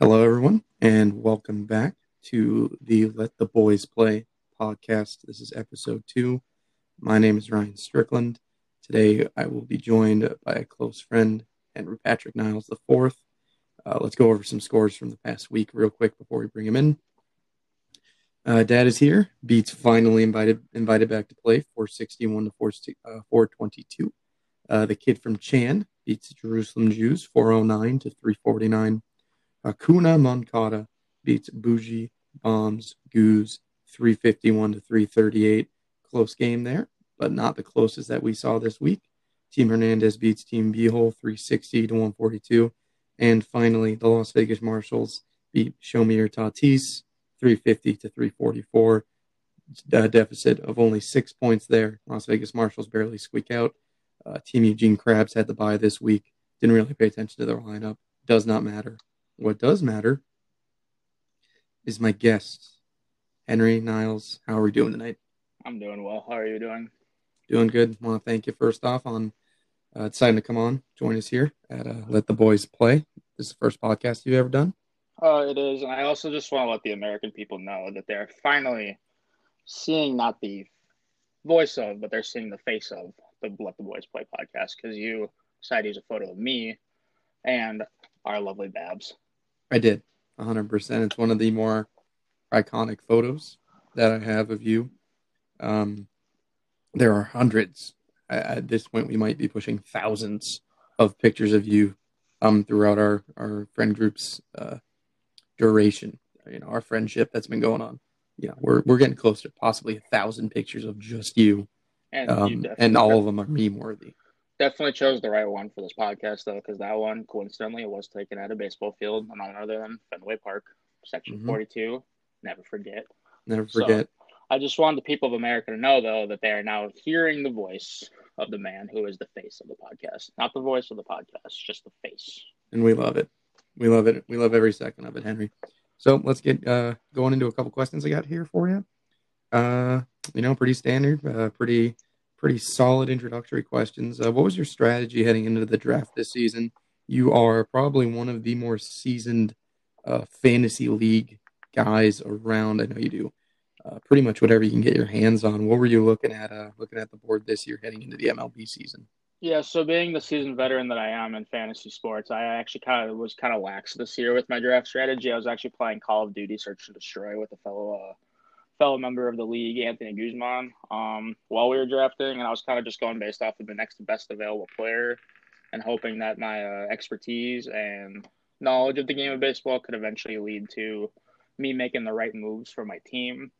Hello, everyone, and welcome back to the Let the Boys Play podcast. This is episode two. My name is Ryan Strickland. Today, I will be joined by a close friend, Henry Patrick Niles IV. Uh, let's go over some scores from the past week real quick before we bring him in. Uh, Dad is here. Beats finally invited invited back to play, 461 to 4, uh, 422. Uh, the kid from Chan beats Jerusalem Jews, 409 to 349. Hakuna Moncada beats Bougie Bombs Goose 351 to 338. Close game there, but not the closest that we saw this week. Team Hernandez beats Team Beehole 360 to 142. And finally, the Las Vegas Marshals beat Your Tatis 350 to 344. A deficit of only six points there. Las Vegas Marshals barely squeak out. Uh, Team Eugene Krabs had the bye this week. Didn't really pay attention to their lineup. Does not matter. What does matter is my guest, Henry Niles. How are we doing tonight? I'm doing well. How are you doing? Doing good. I Want to thank you first off on uh, deciding to come on, join us here at uh, Let the Boys Play. This is the first podcast you've ever done. Oh, it is. And I also just want to let the American people know that they're finally seeing not the voice of, but they're seeing the face of the Let the Boys Play podcast because you decided to use a photo of me and our lovely Babs. I did, 100%. It's one of the more iconic photos that I have of you. Um, there are hundreds. At this point, we might be pushing thousands of pictures of you um, throughout our, our friend group's uh, duration. You know, our friendship that's been going on. You know, we're we're getting close to possibly a thousand pictures of just you, And, um, you and all of them are meme worthy. Definitely chose the right one for this podcast, though, because that one, coincidentally, was taken at a baseball field, none other than Fenway Park, section Mhm. 42. Never forget. Never So- forget. I just wanted the people of America to know, though, that they are now hearing the voice of the man who is the face of the podcast. Not the voice of the podcast, just the face. and we love it. We love it. We love every second of it, Henry. So let's get uh, going into a couple questions I got here for you. Uh, you know, pretty standard, uh, pretty pretty solid introductory questions. Uh, what was your strategy heading into the draft this season? You are probably one of the more seasoned uh, fantasy league guys around. I know you do uh, pretty much whatever you can get your hands on. What were you looking at? Uh, looking at the board this year heading into the MLB season? Yeah, so being the seasoned veteran that I am in fantasy sports, I actually kind of was kind of lax this year with my draft strategy. I was actually playing Call of Duty Search and Destroy with a fellow uh, fellow member of the league, Anthony Guzman, um, while we were drafting, and I was kind of just going based off of the next best available player, and hoping that my uh, expertise and knowledge of the game of baseball could eventually lead to me making the right moves for my team.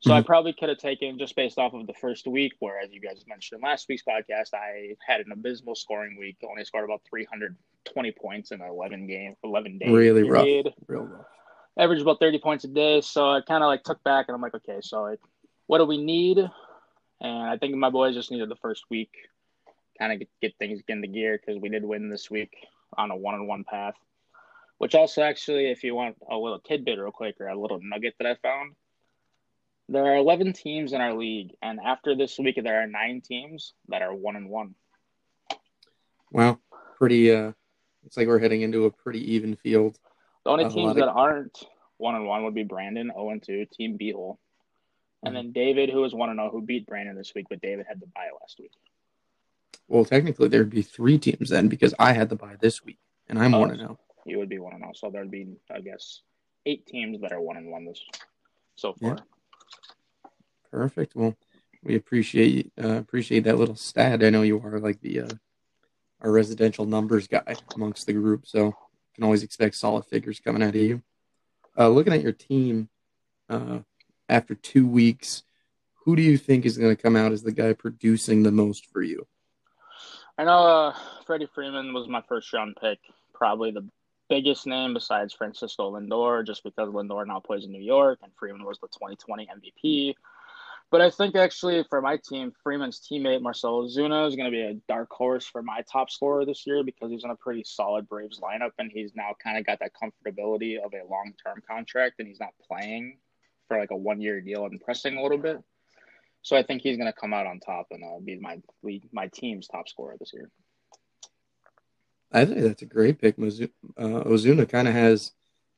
So I probably could have taken just based off of the first week, where as you guys mentioned in last week's podcast, I had an abysmal scoring week. Only scored about 320 points in 11 game, 11 day Really rough. period. Real rough. Averaged about 30 points a day. So I kind of like took back and I'm like, okay, so like, what do we need? And I think my boys just needed the first week, kind of get, get things into gear because we did win this week on a one on one path. Which also actually, if you want a little tidbit real quick or a little nugget that I found, there are 11 teams in our league, and after this week, there are nine teams that are one and one. Wow, pretty. Uh, it's like we're heading into a pretty even field. The only A teams that aren't one and one would be Brandon, 0 and 2, Team Beetle. And then David, who was 1 and 0, who beat Brandon this week, but David had the bye last week. Well, technically, there'd be three teams then because I had the bye this week, and I'm Oh. one to know. You would be 1 and 0. So there'd be, I guess, eight teams that are 1 and 1 this so far. Perfect. Well, we appreciate uh, appreciate that little stat. I know you are like the uh, our residential numbers guy amongst the group, so can always expect solid figures coming out of you. Uh, looking at your team uh, after two weeks, who do you think is going to come out as the guy producing the most for you? I know uh, Freddie Freeman was my first round pick, probably the biggest name besides Francisco Lindor, just because Lindor now plays in New York and Freeman was the 2020 MVP. But I think actually for my team, Freeman's teammate Marcell Ozuna is going to be a dark horse for my top scorer this year because he's in a pretty solid Braves lineup and he's now kind of got that comfortability of a long term contract and he's not playing for like a one year deal and pressing a little bit. So I think he's going to come out on top and uh, be my my team's top scorer this year. I think that's a great pick. Uh, Ozuna kind of has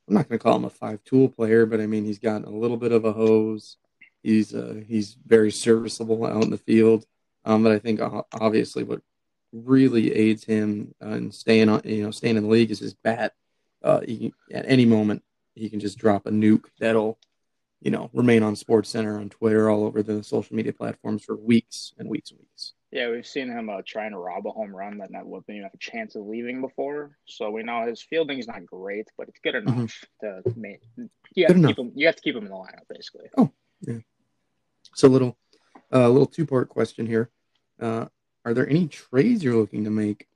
I'm not going to call him a five tool player, but I mean he's got a little bit of a hose. He's uh, he's very serviceable out in the field. Um, but I think uh, obviously what really aids him in staying on you know staying in the league is his bat. Uh, he, at any moment he can just drop a nuke that'll you know remain on Sports Center on Twitter all over the social media platforms for weeks and weeks and weeks. Yeah, we've seen him uh, trying to rob a home run that not didn't even have a chance of leaving before. So we know his fielding is not great, but it's good enough mm-hmm. to make. You have good to keep him. You have to keep him in the lineup, basically. Oh, yeah. So a little, a uh, little two part question here. Uh, are there any trades you're looking to make,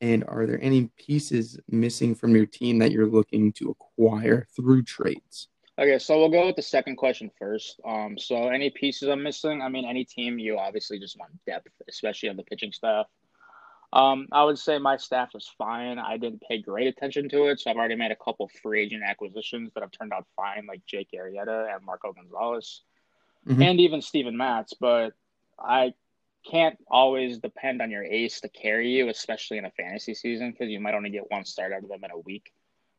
and are there any pieces missing from your team that you're looking to acquire through trades? Okay, so we'll go with the second question first. Um, so any pieces I'm missing? I mean, any team you obviously just want depth, especially on the pitching staff. Um, I would say my staff is fine. I didn't pay great attention to it, so I've already made a couple free agent acquisitions that have turned out fine, like Jake Arrieta and Marco Gonzalez, mm-hmm. and even Steven Matz. But I can't always depend on your ace to carry you, especially in a fantasy season, because you might only get one start out of them in a week.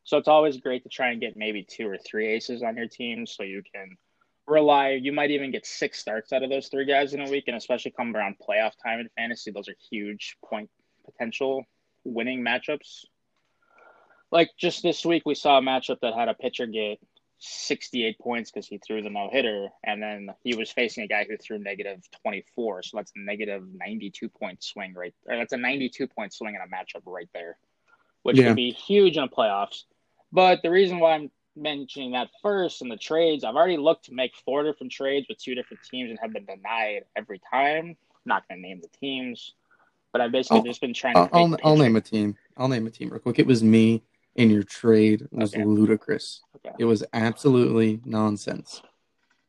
So it's always great to try and get maybe two or three aces on your team so you can rely. You might even get six starts out of those three guys in a week, and especially come around playoff time in fantasy, those are huge point potential winning matchups. Like just this week, we saw a matchup that had a pitcher get 68 points because he threw the no hitter, and then he was facing a guy who threw negative 24. So that's a negative 92 point swing right there. That's a 92 point swing in a matchup right there, which yeah. would be huge in the playoffs. But the reason why I'm mentioning that first in the trades, I've already looked to make four different trades with two different teams and have been denied every time. I'm not going to name the teams, but I've basically I'll, just been trying to. Uh, I'll, I'll name a team. I'll name a team real quick. It was me, and your trade was okay. ludicrous. Okay. It was absolutely nonsense.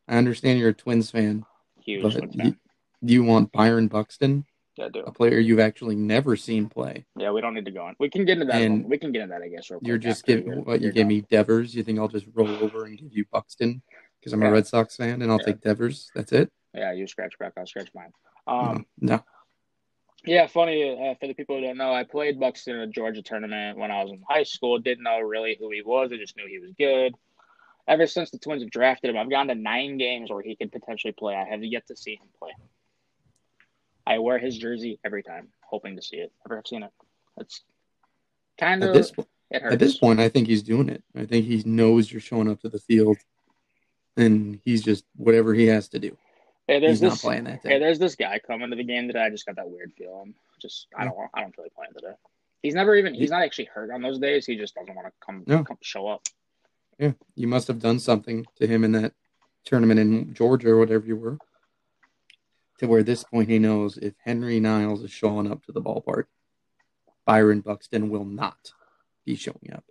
I understand you're a Twins fan. Huge but Twins fan. You, you want Byron Buxton? Yeah, do. A player you've actually never seen play. Yeah, we don't need to go on. We can get into that. And we can get into that, I guess. you're just giving what you gave me Devers. You think I'll just roll over and give you Buxton because I'm yeah. a Red Sox fan and I'll yeah. take Devers. That's it. Yeah, you scratch back, I'll scratch mine. Um, no. no. Yeah, funny uh, for the people who don't know, I played Buxton in a Georgia tournament when I was in high school. Didn't know really who he was. I just knew he was good. Ever since the Twins have drafted him, I've gone to nine games where he could potentially play. I have yet to see him play. I wear his jersey every time, hoping to see it. Never have seen it. It's kind of. At this, at this point, I think he's doing it. I think he knows you're showing up to the field, and he's just whatever he has to do. Hey, there's he's this, not playing that day. Hey, there's this guy coming to the game today. I just got that weird feeling. Just I don't. I don't feel like playing today. He's never even. He's not actually hurt on those days. He just doesn't want to come, no. come show up. Yeah, you must have done something to him in that tournament in Georgia or whatever you were to where this point he knows if Henry Niles is showing up to the ballpark, Byron Buxton will not be showing up.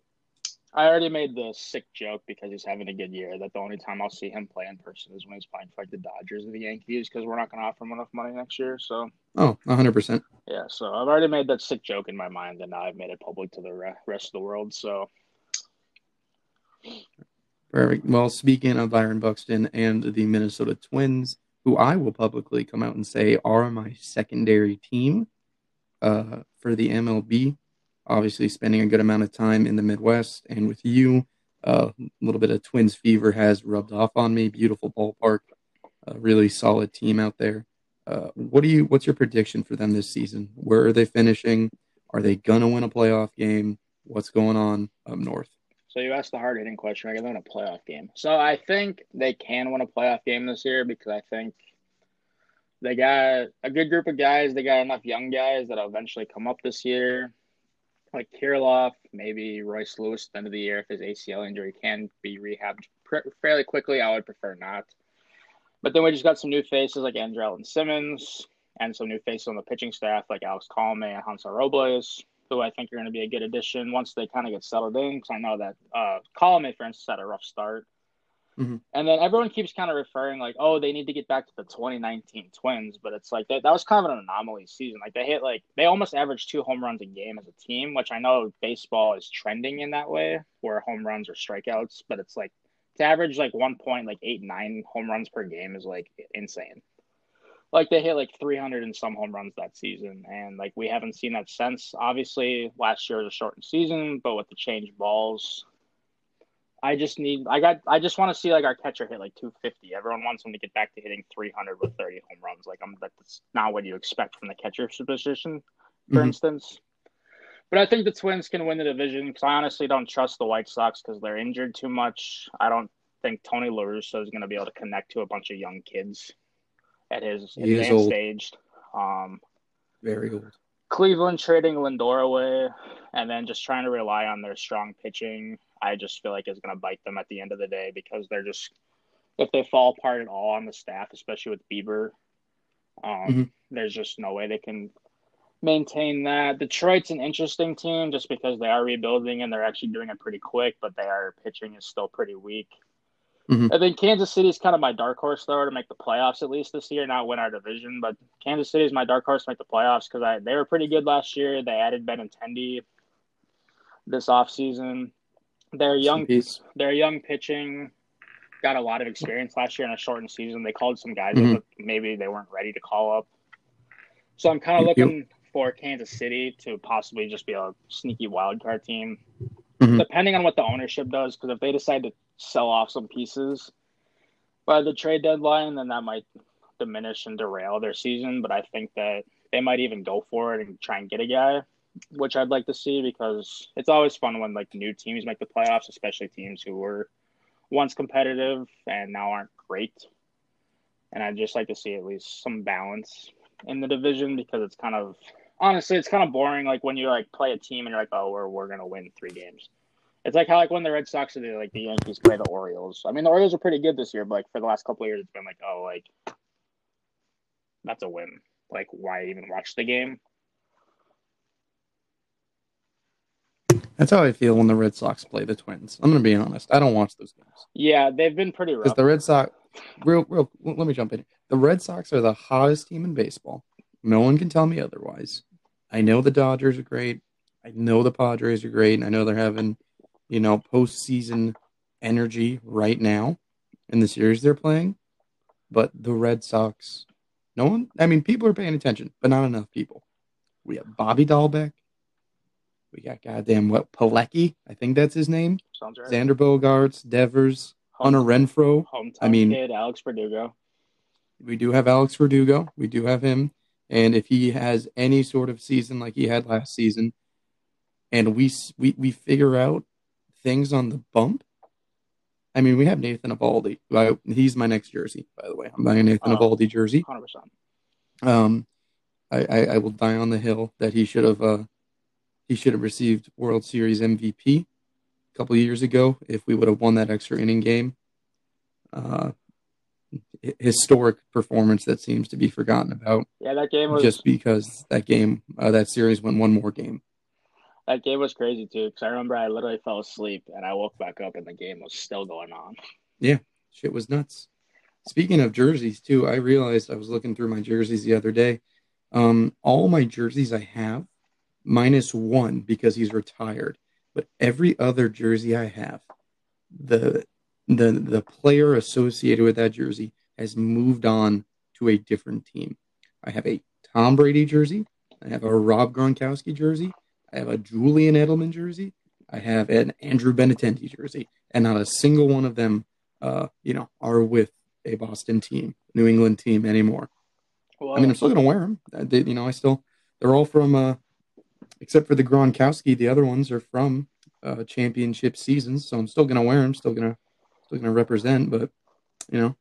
I already made the sick joke because he's having a good year that the only time I'll see him play in person is when he's playing for like the Dodgers or the Yankees because we're not going to offer him enough money next year. So, oh, 100%. Yeah, so I've already made that sick joke in my mind and now I've made it public to the rest of the world. So, perfect. Well, speaking of Byron Buxton and the Minnesota Twins, who I will publicly come out and say are my secondary team uh, for the MLB. Obviously, spending a good amount of time in the Midwest and with you, a little bit of Twins fever has rubbed off on me. Beautiful ballpark, really solid team out there. Uh, what do you? What's your prediction for them this season? Where are they finishing? Are they gonna win a playoff game? What's going on up north? So you asked the hard hitting question. Are they win a playoff game? So I think they can win a playoff game this year because I think they got a good group of guys. They got enough young guys that'll eventually come up this year, like Kirilloff, maybe Royce Lewis at the end of the year if his ACL injury can be rehabbed pr- fairly quickly. I would prefer not. But then we just got some new faces like Andrelton Simmons and some new faces on the pitching staff like Alex Colome and Hansel Robles who I think are going to be a good addition once they kind of get settled in. Because I know that uh, Colome, for instance, had a rough start. Mm-hmm. And then everyone keeps kind of referring like, oh, they need to get back to the 2019 Twins, but it's like that, that was kind of an anomaly season. Like they hit like they almost averaged two home runs a game as a team, which I know baseball is trending in that way, where home runs or strikeouts. But it's like to average like one point like eight nine home runs per game is like insane like they hit like 300 and some home runs that season and like we haven't seen that since obviously last year was a shortened season but with the change balls I just need I got I just want to see like our catcher hit like 250. Everyone wants him to get back to hitting 300 with 30 home runs. Like I'm that's not what you expect from the catcher position, for mm-hmm. instance. But I think the Twins can win the division because I honestly don't trust the White Sox because they're injured too much. I don't think Tony La Russa is going to be able to connect to a bunch of young kids at his he advanced stage. Um, Very old. Cleveland trading Lindor away and then just trying to rely on their strong pitching, I just feel like is going to bite them at the end of the day because they're just if they fall apart at all on the staff, especially with Bieber, um, mm-hmm. there's just no way they can maintain that. Detroit's an interesting team just because they are rebuilding and they're actually doing it pretty quick, but their pitching is still pretty weak. Mm-hmm. I think Kansas City is kind of my dark horse though to make the playoffs at least this year, not win our division. But Kansas City is my dark horse to make the playoffs because they were pretty good last year. They added Benintendi this offseason. They're young. They're young pitching. Got a lot of experience last year in a shortened season. They called some guys mm-hmm. maybe they weren't ready to call up. So I'm kind of looking for Kansas City to possibly just be a sneaky wild card team, mm-hmm. depending on what the ownership does. Because if they decide to sell off some pieces by the trade deadline, then that might diminish and derail their season. But I think that they might even go for it and try and get a guy, which I'd like to see because it's always fun when like new teams make the playoffs, especially teams who were once competitive and now aren't great. And I'd just like to see at least some balance in the division because it's kind of honestly it's kind of boring like when you like play a team and you're like oh we're we're gonna win three games it's like how like when the Red Sox or like the Yankees play the Orioles. I mean, the Orioles are pretty good this year, but like for the last couple of years, it's been like, oh, like that's a win. Like, why even watch the game? That's how I feel when the Red Sox play the Twins. I'm gonna be honest. I don't watch those games. Yeah, they've been pretty rough. Because the Red Sox, real, real. Let me jump in. The Red Sox are the hottest team in baseball. No one can tell me otherwise. I know the Dodgers are great. I know the Padres are great. And I know they're having you know, postseason energy right now in the series they're playing. But the Red Sox, no one, I mean, people are paying attention, but not enough people. We have Bobby Dalbec. We got goddamn what Pilecki, I think that's his name. Sounds right. Xander Bogaerts, Devers, Home, Hunter Renfroe. Hometown I mean, kid, Alex Verdugo. We do have Alex Verdugo. We do have him. And if he has any sort of season like he had last season, and we we, we figure out things on the bump. I mean, we have Nathan Eovaldi. I, he's my next jersey, by the way. I'm buying a Nathan oh, Eovaldi jersey. 100%. Um, I, I, I, will die on the hill that he should have uh, he should have received World Series MVP a couple years ago if we would have won that extra inning game. Uh, historic performance that seems to be forgotten about. Yeah, that game was just because that game, uh, that series went one more game that game was crazy too because I remember I literally fell asleep and I woke back up and the game was still going on. Yeah, shit was nuts. Speaking of jerseys too, I realized I was looking through my jerseys the other day. Um, all my jerseys I have, minus one because he's retired, but every other jersey I have, the the the player associated with that jersey has moved on to a different team. I have a Tom Brady jersey. I have a Rob Gronkowski jersey. I have a Julian Edelman jersey. I have an Andrew Benintendi jersey, and not a single one of them, uh, you know, are with a Boston team, New England team anymore. I mean, I'm still gonna wear them. You know, I still they're all from, uh, except for the Gronkowski. The other ones are from uh, championship seasons, so I'm still gonna wear them. Still gonna still gonna represent, but you know,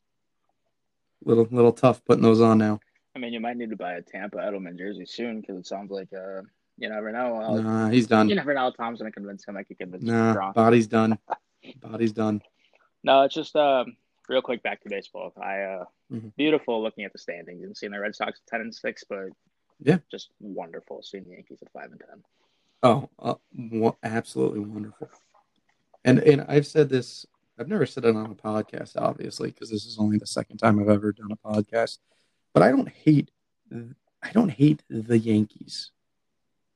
little little tough putting those on now. I mean, you might need to buy a Tampa Edelman jersey soon because it sounds like uh, you never know. I'll, nah, he's done. You never know. Tom's gonna convince him. I could convince nah, him. body's done. body's done. No, it's just um, real quick back to baseball. I uh, mm-hmm. beautiful looking at the standings and seeing the Red Sox at ten and six, but yeah, just wonderful seeing the Yankees at five and ten. Oh, uh, absolutely wonderful. And and I've said this. I've never said it on a podcast, obviously, because this is only the second time I've ever done a podcast. But I don't hate. I don't hate the Yankees.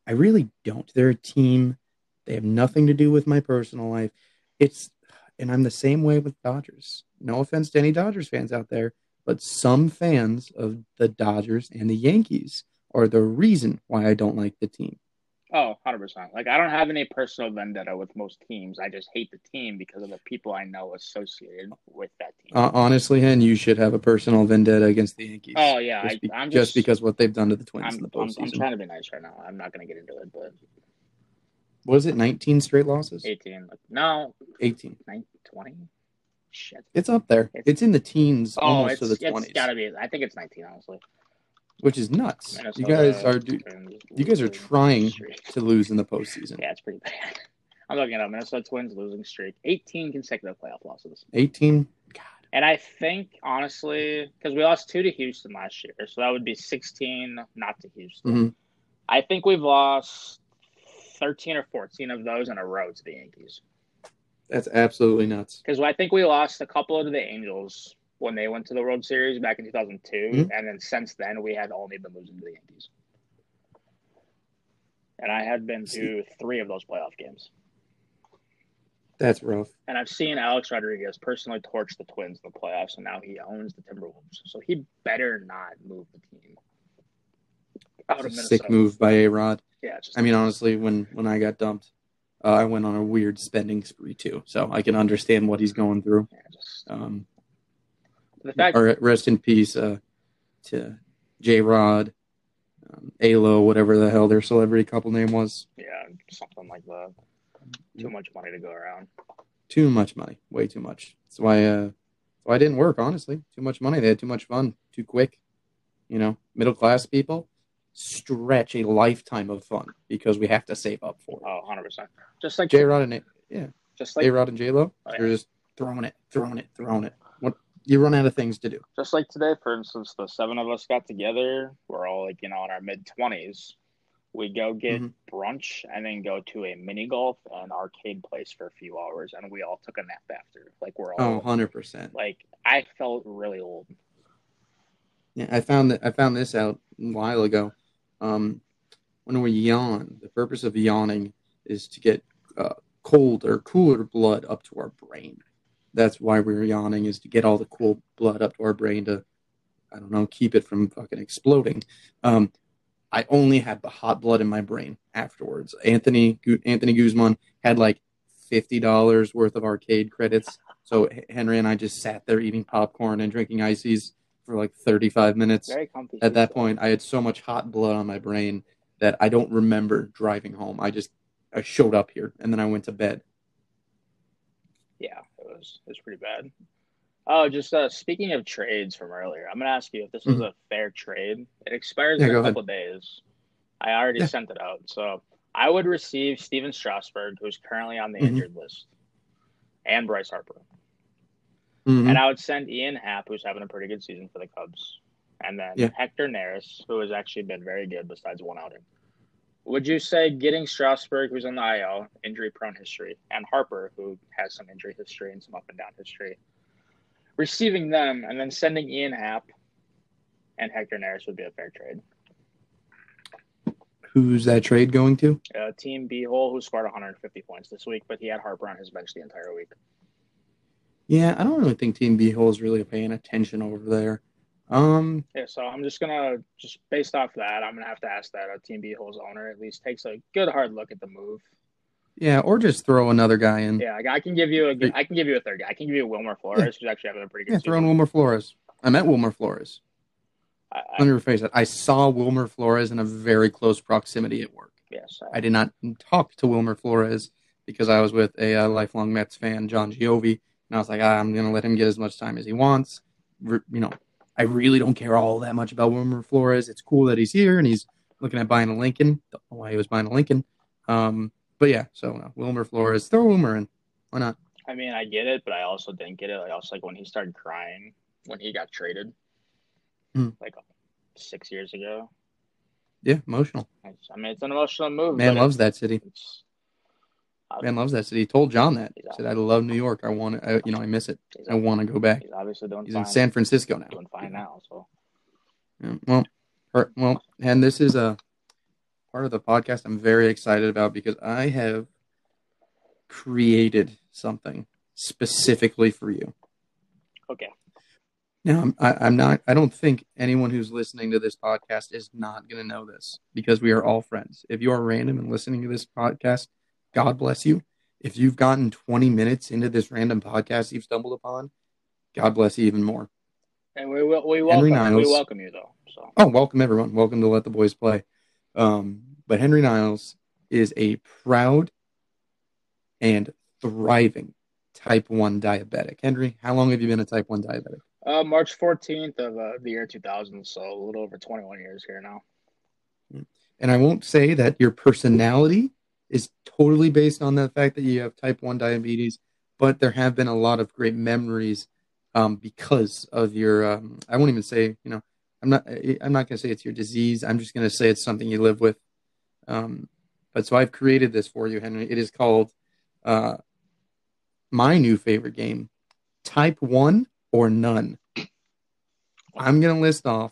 I really don't. They're a team. They have nothing to do with my personal life. It's and I'm the same way with Dodgers. No offense to any Dodgers fans out there, but some fans of the Dodgers and the Yankees are the reason why I don't like the team. Oh, 100%. Like, I don't have any personal vendetta with most teams. I just hate the team because of the people I know associated with that team. Uh, honestly, Hen, you should have a personal vendetta against the Yankees. oh, yeah. just, I, be- I'm just just, because what they've done to the Twins I'm, in the I'm, I'm trying to be nice right now. I'm not going to get into it, but what is it? 19 straight losses? 18. No, 18. 19, 20? Shit. It's up there. It's- It's in the teens, Oh, almost to the 20s. It's got to be. I think it's 19, honestly. Which is nuts. You guys are do- you guys are trying to lose in the postseason. Yeah, it's pretty bad. I'm looking at. Minnesota Twins losing streak. 18 consecutive playoff losses. 18. God, And I think, honestly, because we lost two to Houston last year, so that would be 16 not to Houston. Mhm. I think we've lost 13 or 14 of those in a row to the Yankees. that's absolutely nuts. Because I think we lost a couple to the Angels when they went to the World Series back in 2002. Mhm. And then since then, we had only been losing to the Yankees. And I had been to three of those playoff games. That's rough. And I've seen Alex Rodriguez personally torch the Twins in the playoffs, and now he owns the Timberwolves. So he better not move the team out of Minnesota. sick move by A Rod. Yeah, just I mean, honestly, when when I got dumped, uh, I went on a weird spending spree too. So I can understand what he's going through. yeah, just Um, the fact. or rest in peace uh, to J Rod, um, Alo, whatever the hell their celebrity couple name was. Yeah, something like that. Too much money to go around. Too much money, way too much. That's why. Uh, that's why it didn't work. Honestly, too much money. They had too much fun, too quick. You know, middle class people stretch a lifetime of fun because we have to save up for it. Oh, 100 percent. Just like J Rod and A- just like A Rod and J Lo, Oh, yeah. they're just throwing it, throwing it, throwing it. You run out of things to do. just like today, for instance, the seven of us got together. We're all like you know in our mid twenties. We go get Mhm. brunch and then go to a mini golf and arcade place for a few hours, and we all took a nap after. Like we're all Oh, 100 percent. like I felt really old. Yeah, I found that I found this out a while ago. Um, when we yawn, the purpose of yawning is to get uh, cold or cooler blood up to our brain. That's why we're yawning is to get all the cool blood up to our brain to, I don't know, keep it from fucking exploding. Um, I only had the hot blood in my brain afterwards. Anthony Anthony Guzman had like fifty dollars worth of arcade credits, so Henry and I just sat there eating popcorn and drinking ices for like thirty five minutes. Very comfy. At that point, I had so much hot blood on my brain that I don't remember driving home. I just I showed up here and then I went to bed. Yeah, it was it was pretty bad. Oh, just uh, speaking of trades from earlier, I'm gonna ask you if this was a fair trade. It expires Mm-hmm. Yeah, in a couple days. I already Yeah. sent it out, so I would receive Stephen Strasburg, who's currently on the Mhm. injured list, and Bryce Harper, Mhm. and I would send Ian Happ, who's having a pretty good season for the Cubs, and then Yeah. Hector Neris, who has actually been very good besides one outing. Would you say getting Strasburg, who's on the IL, injury prone history, and Harper, who has some injury history and some up and down history, receiving them and then sending Ian Happ and Hector Neris would be a fair trade? Who's that trade going to? Uh, Team B Hole, who scored 150 points this week, but he had Harper on his bench the entire week. Yeah, I don't really think Team B Hole is really paying attention over there. Um, Yeah, so I'm just gonna just based off that, I'm gonna have to ask that a Team B Hole's owner at least takes a good hard look at the move. yeah, or just throw another guy in. Yeah, I can give you a good- I can give you a third guy. I can give you a Wilmer Flores, who's actually having a pretty good Yeah, throw in. Wilmer Flores. I met Wilmer Flores. I, I, Let me rephrase that. I saw Wilmer Flores in a very close proximity at work. yes, I did not talk to Wilmer Flores because I was with a uh, lifelong Mets fan, John Giovi, and I was like, ah, I'm going to let him get as much time as he wants. Re- you know, I really don't care all that much about Wilmer Flores. It's cool that he's here and he's looking at buying a Lincoln. Don't know why he was buying a Lincoln. Um, but yeah, so uh, Wilmer Flores, throw Wilmer in. Why not? I mean, I get it, but I also didn't get it. Like, also, like when he started crying when he got traded, Hmm. like six years ago. Yeah, emotional. I mean, it's an emotional move. Man loves that city. It's, Man loves that city. He told John that. He said, I love New York. I want to, you know, I miss it. I want to go back. he's obviously doing He's fine. in San Francisco now. doing fine now. So Yeah, well, well, and this is a part of the podcast I'm very excited about because I have created something specifically for you. okay, Now, I'm, I, I'm not, I don't think anyone who's listening to this podcast is not going to know this because we are all friends. If you are random and listening to this podcast, God bless you. If you've gotten 20 minutes into this random podcast you've stumbled upon, God bless you even more. And we will we welcome we welcome you though. So oh, welcome everyone. Welcome to Let the Boys Play. Um, but Henry Niles is a proud and thriving type one diabetic. Henry, how long have you been a type one diabetic? Uh, March 14th of uh, the year 2000, so a little over 21 years here now. And I won't say that your personality is totally based on the fact that you have type 1 diabetes, but there have been a lot of great memories um, because of your. Um, I won't even say you know. I'm not. I'm not going to say it's your disease. I'm just going to say it's something you live with. Um, but so I've created this for you, Henry. It is called uh, my new favorite game, Type One or None. I'm going to list off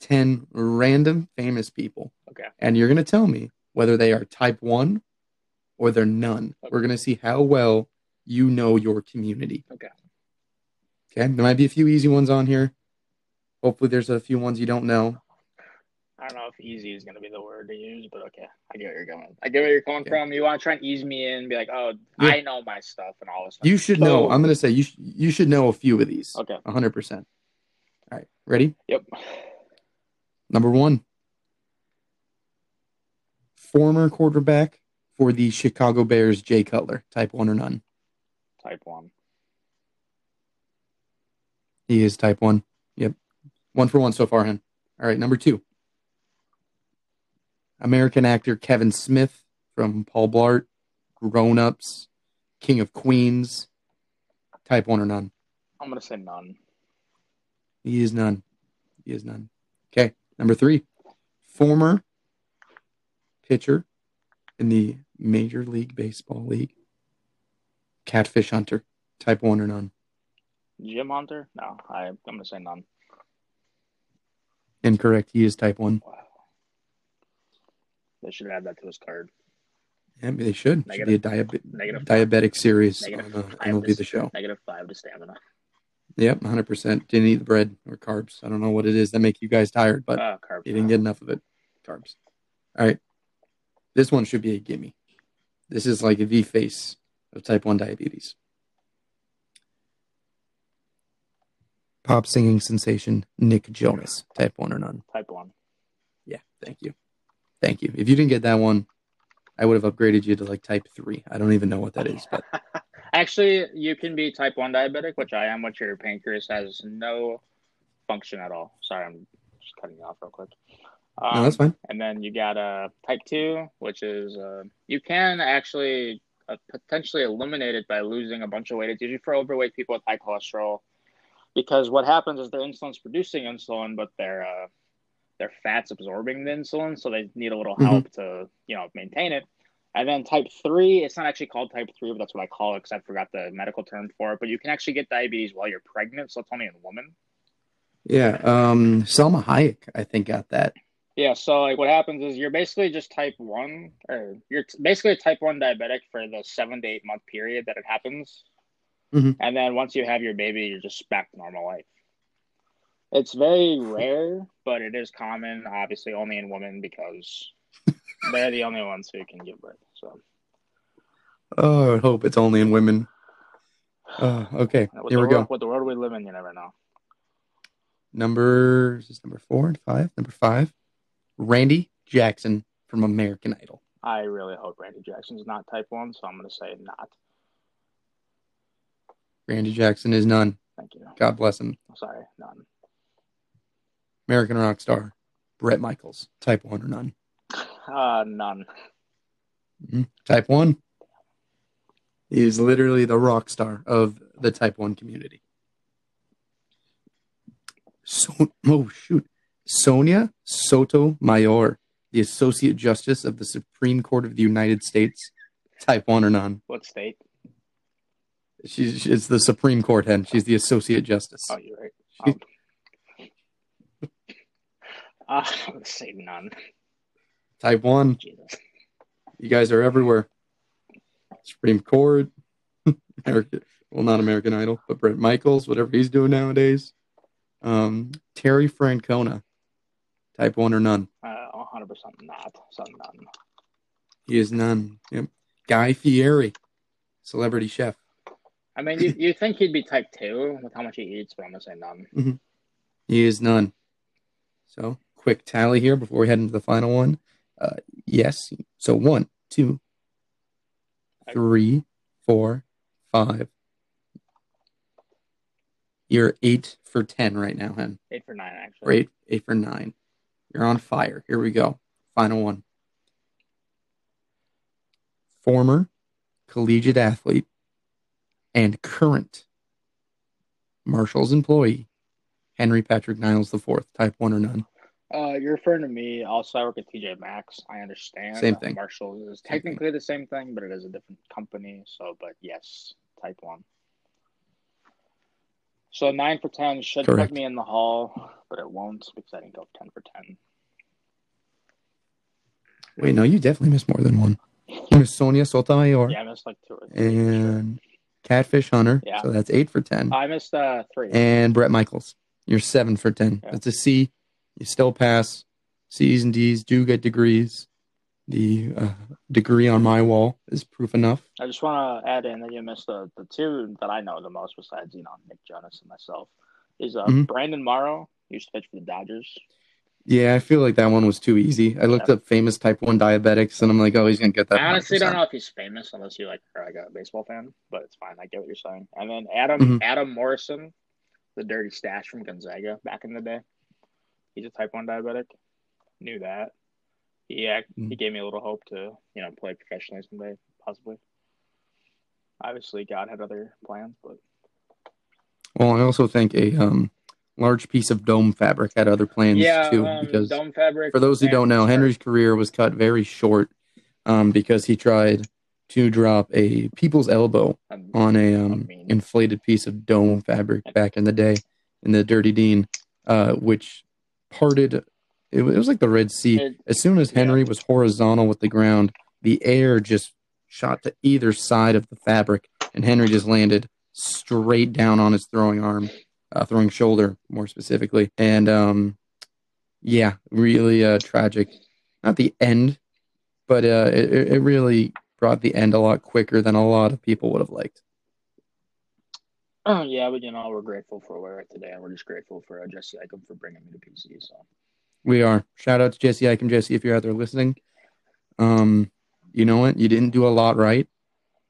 ten random famous people. Okay. And you're going to tell me whether they are Type One or they're none. Okay. We're going to see how well you know your community. Okay. Okay, there might be a few easy ones on here. Hopefully, there's a few ones you don't know. I don't know if easy is going to be the word to use, but okay, I get where you're going. I get where you're coming okay. from. You want to try and ease me in, be like, "Oh, yeah. I know my stuff and all this." Stuff. You should know. I'm going to say you sh- you should know a few of these. Okay, 100. percent All right, ready? Yep. Number one, former quarterback for the Chicago Bears, Jay Cutler. Type one or none. Type one. He is type one. Yep. One for one so far, Hen. All right, number two. American actor Kevin Smith from Paul Blart, Grown Ups, King of Queens. Type one or none? I'm gonna say none. He is none. He is none. Okay. Number three. Former pitcher in the Major League Baseball League. Catfish Hunter. Type one or none? Jim Hunter? No, I, I'm going to say none. Incorrect. He is type 1. Wow. They should add that to his card. Yeah, they should. Negative, should be a diabe- negative diabetic series negative on uh, MLB The Show. Negative 5 to stamina. Yep, 100%. Didn't eat the bread or carbs. I don't know what it is that make you guys tired, but uh, carbs, you didn't get enough of it. Carbs. All right. This one should be a gimme. This is like the face of type 1 diabetes. pop singing sensation Nick Jonas. Type one or none? Type one. Yeah, thank you. Thank you. If you didn't get that one, I would have upgraded you to like type three. I don't even know what that is, but actually, you can be type one diabetic, which I am, which your pancreas has no function at all. Sorry, I'm just cutting you off real quick. Um, no, that's fine. And then you got a uh, type two, which is uh, you can actually uh, potentially eliminate it by losing a bunch of weight. It's usually for overweight people with high cholesterol because what happens is their insulin's producing insulin, but their uh, their fat's absorbing the insulin, so they need a little mm-hmm. help mm-hmm. to you know maintain it. And then type three, it's not actually called type three, but that's what I call it because I forgot the medical term for it. But you can actually get diabetes while you're pregnant, so it's only in women. Yeah, um, Salma Hayek, I think, got that. Yeah, so like what happens is you're basically just type one, or you're basically a type one diabetic for the seven to eight month period that it happens. Mm-hmm. And then once you have your baby, you're just back to normal life. It's very rare, but it is common, obviously only in women because they're the only ones who can give birth. So Oh, I hope it's only in women. Uh, okay, with here we world, go. With the world we live in, you never know. Number is this number four and five? Number five, Randy Jackson from American Idol. I really hope Randy Jackson's not type one, so I'm going to say not. Randy Jackson is none. Thank you. God bless him. Sorry, none. American rock star, Bret Michaels. Type one or none? Uh, none. Mm-hmm. Type one. He is literally the rock star of the type one community. So, oh shoot, Sonia Sotomayor, the Associate Justice of the Supreme Court of the United States. Type one or none? What state? She's it's the Supreme Court hen. She's the Associate Justice. Oh, you're right. Um, uh, let's say none. Type one. Jesus. You guys are everywhere. Supreme Court. American, well, not American Idol, but Bret Michaels, whatever he's doing nowadays. Um, Terry Francona, type one or none. Uh, 100% not. So none. He is none. Yep. Guy Fieri, celebrity chef. I mean, you you think he'd be type two with how much he eats, but I'm gonna say none. He is none. So quick tally here before we head into the final one. Uh, yes. So one, two, three, four, five. You're eight for ten right now, Hen. Eight for nine, Or actually. eight, eight for nine. You're on fire. Here we go. Final one. Former collegiate athlete and current Marshall's employee, Henry Patrick Niles IV, type one or none. Uh, you're referring to me. Also, I work at TJ Maxx. I understand. Same thing. Marshall is technically the same thing, but it is a different company. So, but yes, type one. So nine for ten should Correct. put me in the hall, but it won't because I didn't go ten for ten. Wait, no, you definitely missed more than one. You missed Sonia Sotomayor Yeah, I missed like two or three. and Catfish Hunter. Yeah. So that's eight for 10. I missed uh three. and Bret Michaels. You're seven for 10. Yeah. That's a C. You still pass. C's and D's do get degrees. The uh, degree on my wall is proof enough. I just want to add in that you missed the, the two that I know the most besides, you know, Nick Jonas and myself. Is uh, Mhm. Brandon Morrow used to pitch for the Dodgers. Yeah, I feel like that one was too easy. I looked Yeah. up famous type 1 diabetics and I'm like, oh, he's going to get that. I honestly don't know if he's famous unless you like are like a baseball fan, but it's fine. I get what you're saying. And then Adam Mhm. Adam Morrison, the dirty stash from Gonzaga back in the day. He's a type one diabetic. Knew that. Act, he Mhm. gave me a little hope to you know play professionally someday, possibly. Obviously, God had other plans, but Well, I also think a um, large piece of dome fabric had other plans yeah, too. um, because dome fabric. for those who don't know, Henry's career was cut very short um, because he tried to drop a people's elbow on a um, inflated piece of dome fabric back in the day in the Dirty Dean, uh, which parted. It, was- it was like the Red Sea. It- As soon as yeah. Henry was horizontal with the ground, the air just shot to either side of the fabric, and Henry just landed straight down on his throwing arm, uh, throwing shoulder more specifically. And um, yeah, really uh, tragic. Not the end, but uh, it, it it really brought the end a lot quicker than a lot of people would have liked. Oh yeah, but you know we're grateful for where we're at today, and we're just grateful for uh, Jesse Eichel for bringing me to PC. So We are. Shout out to Jesse Eichen. Jesse, if you're out there listening, um, you know what? You didn't do a lot right,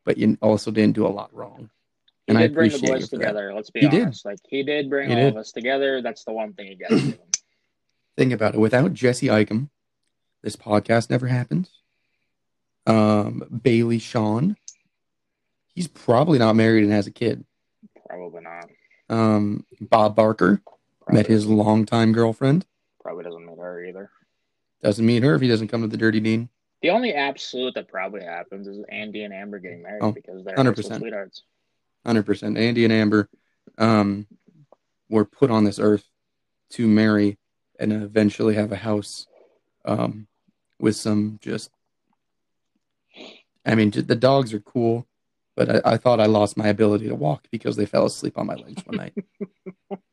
but you also didn't do a lot wrong. he And I did bring the boys for that. together. Let's be He did. honest. Like he did bring He all did. of us together. That's the one thing you got to him. Think about it. Without Jesse Eichen, this podcast never happens. Um, Bailey Sean, he's probably not married and has a kid. Probably not. Um, Bob Barker Probably, met his longtime girlfriend. Probably doesn't meet her either. Doesn't meet her if he doesn't come to the Dirty Dean. The only absolute that probably happens is Andy and Amber getting married Oh, because they're 100%. sweethearts. Hundred percent. Andy and Amber um, were put on this earth to marry and eventually have a house um, with some just. I mean, the dogs are cool, but I, I thought I lost my ability to walk because they fell asleep on my legs one night.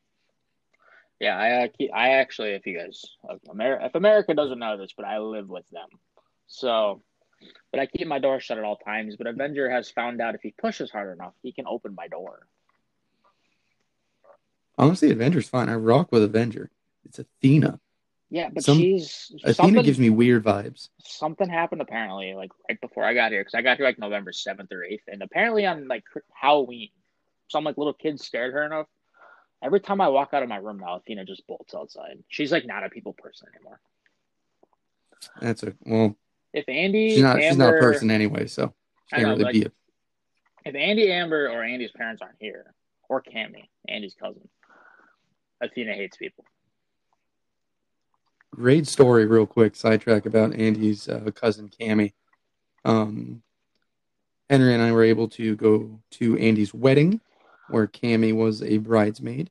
Yeah, I uh, keep, I actually, if you guys, if America, if America doesn't know this, but I live with them, so, but I keep my door shut at all times. But Avenger has found out if he pushes hard enough, he can open my door. Honestly, Avenger's fine. I rock with Avenger. It's Athena. Yeah, but Some- she's Athena gives me weird vibes. something happened apparently, like right before I got here, because I got here like November seventh or eighth, and apparently on like Halloween, some like little kids scared her enough. Every time I walk out of my room now, Athena just bolts outside. She's like not a people person anymore. That's a well. If Andy, She's not. Amber, she's not a person anyway, so she can't know, really like- be If Andy Amber or Andy's parents aren't here, or Cammy, Andy's cousin, Athena hates people. Great story, real quick sidetrack about Andy's uh, cousin Cammy. Um, Henry and I were able to go to Andy's wedding, where Cammy was a bridesmaid.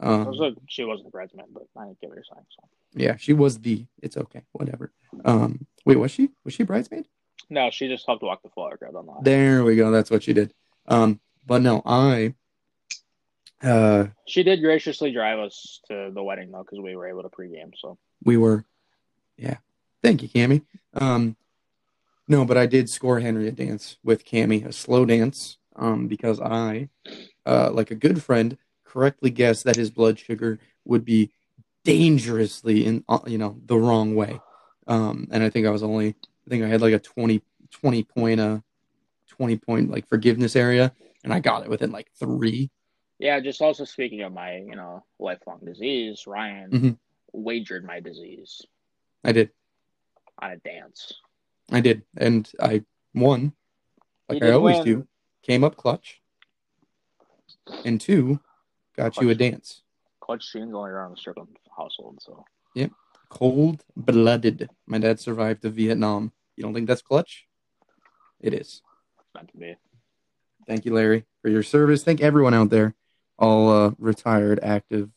Um, was a- she wasn't a bridesmaid, but I didn't get what you're saying. So. yeah, she was the. It's okay, whatever. Um, wait, was she? Was she a bridesmaid? No, she just helped walk the floor. I don't know. There we go. That's what she did. Um, but no, I Uh, She did graciously drive us to the wedding though, because we were able to pregame. So we were, yeah. Thank you, Cammy. Um, no, but I did score Henry a dance with Cammy, a slow dance, um, because I, uh, like a good friend, correctly guessed that his blood sugar would be dangerously in, uh, you know, the wrong way. Um, and I think I was only, I think I had like a 20, 20 point, uh, 20 point like forgiveness area, and I got it within like three. yeah, just also speaking of my you know lifelong disease, Ryan Mhm. wagered my disease I did, on a dance. I did, and I won, like I always win. do. Came up clutch, and two, got you a dance. Clutch Jeans only around the Strickland household, so Yep. Cold blooded. My dad survived the Vietnam. You don't think that's clutch? It is. it's meant to be. Thank you, Larry, for your service. Thank everyone out there, all uh, retired, active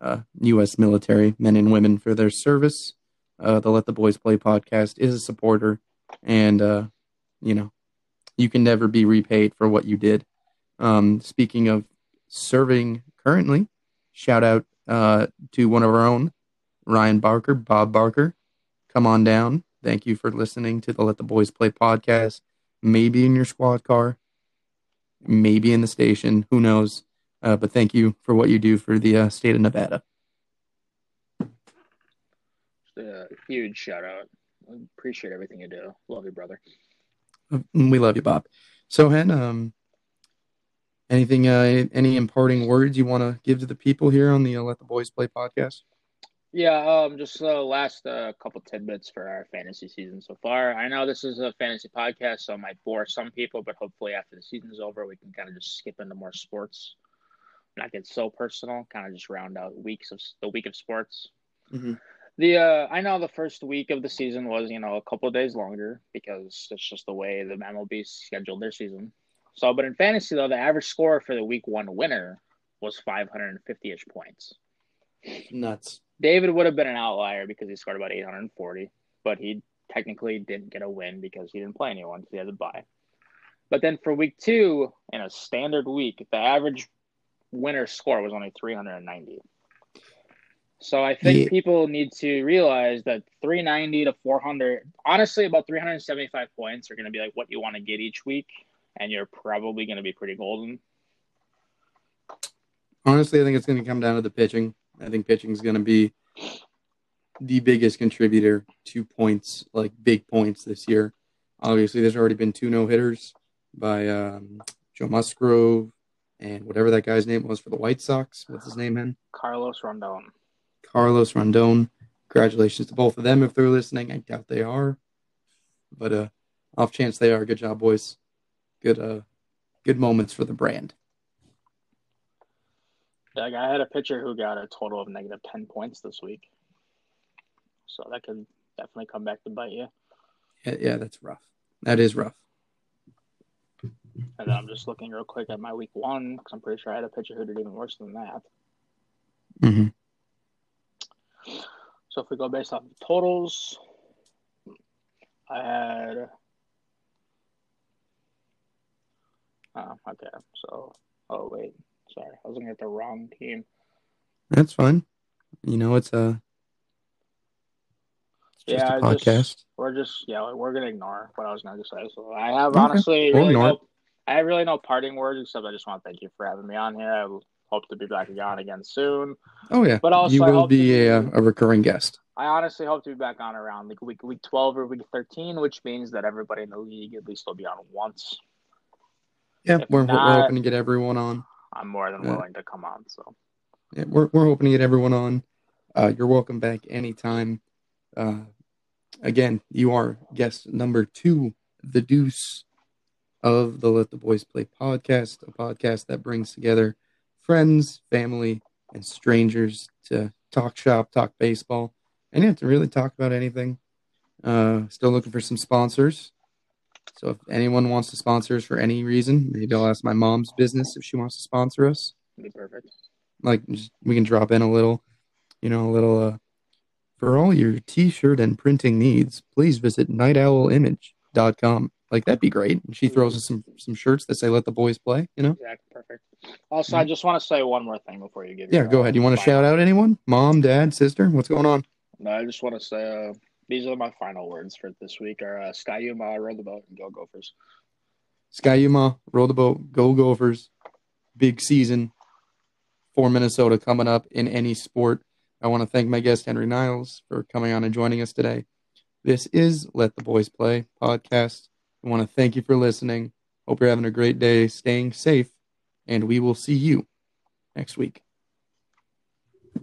uh, U.S. military men and women for their service. Uh, the Let the Boys Play podcast is a supporter, and uh, you know, you can never be repaid for what you did. Um, speaking of serving currently, shout out uh, to one of our own, Ryan Barker, Bob Barker. Come on down. Thank you for listening to the Let the Boys Play podcast. Maybe in your squad car, maybe in the station. Who knows? Uh, but thank you for what you do for the uh, state of Nevada. Just a huge shout out. Appreciate everything you do. Love you, brother. We love you, Bob. So, Hen, um, anything, uh, any imparting words you want to give to the people here on the uh, Let the Boys Play podcast? Yeah, um, just uh, last uh, couple tidbits for our fantasy season so far. I know this is a fantasy podcast, so it might bore some people, but hopefully after the season's over, we can kind of just skip into more sports, not get so personal. Kind of just round out weeks of the week of sports. Mhm. The uh, I know the first week of the season was you know a couple of days longer because it's just the way the MLB scheduled their season. So, but in fantasy though, the average score for the week one winner was 550ish points. Nuts. David would have been an outlier because he scored about 840, but he technically didn't get a win because he didn't play anyone because he had to buy. But then for week two, in a standard week, the average winner score was only 390. So I think Yeah. people need to realize that 390 to 400, honestly, about 375 points are going to be like what you want to get each week, and you're probably going to be pretty golden. Honestly, I think it's going to come down to the pitching. I think pitching is going to be the biggest contributor to points, like big points this year. Obviously, there's already been two no hitters by um, Joe Musgrove and whatever that guy's name was for the White Sox. What's his name, man? Carlos Rodón. Carlos Rodón. Congratulations to both of them if they're listening. I doubt they are, but uh, off chance they are, good job, boys. Good uh, good moments for the brand. Like I had a pitcher who got a total of negative ten points this week, so that could definitely come back to bite you. Yeah, yeah, that's rough. That is rough. And then I'm just looking real quick at my week one because I'm pretty sure I had a pitcher who did even worse than that. hmm So if we go based off the totals, I had. Oh, okay. So, oh wait, sorry, I was looking at the wrong team. That's fine. You know, it's a it's just Yeah, a I just- podcast. We're just yeah, we're gonna ignore what I was gonna say. So I have Okay. honestly We'll really no, I have really no parting words except I just want to thank you for having me on here. I hope to be back on again soon. Oh yeah, But also, you will to be a, a recurring guest. I honestly hope to be back on around like week week twelve or week thirteen, which means that everybody in the league at least will be on once. Yeah, If we're, we're hoping to get everyone on. I'm more than Yeah. willing to come on. So Yeah, we're we're hoping to get everyone on. Uh, you're welcome back anytime. Uh, again, you are guest number two, the Deuce of the Let the Boys Play podcast, a podcast that brings together friends, family, and strangers to talk shop, talk baseball, and yeah, to really talk about anything. Uh, still looking for some sponsors. So if anyone wants to sponsor us for any reason, maybe I'll ask my mom's business if she wants to sponsor us it'd be perfect. like just, we can drop in a little you know a little uh for all your t-shirt and printing needs please visit nightowlimage.com like that'd be great. And she throws us some some shirts that say "Let the boys play." You know? Exactly, perfect. Also, I just want to say one more thing before you give. Yeah, go uh, ahead. You want to shout out anyone? Mom, dad, sister? What's going on? No, I just want to say uh, these are my final words for this week. Are uh, Ski-U-Mah, row the boat, and go Gophers. Ski-U-Mah, roll the boat, go Gophers. Big season for Minnesota coming up in any sport. I want to thank my guest Henry Niles for coming on and joining us today. This is Let the Boys Play podcast. I want to thank you for listening. Hope you're having a great day, staying safe, and we will see you next week.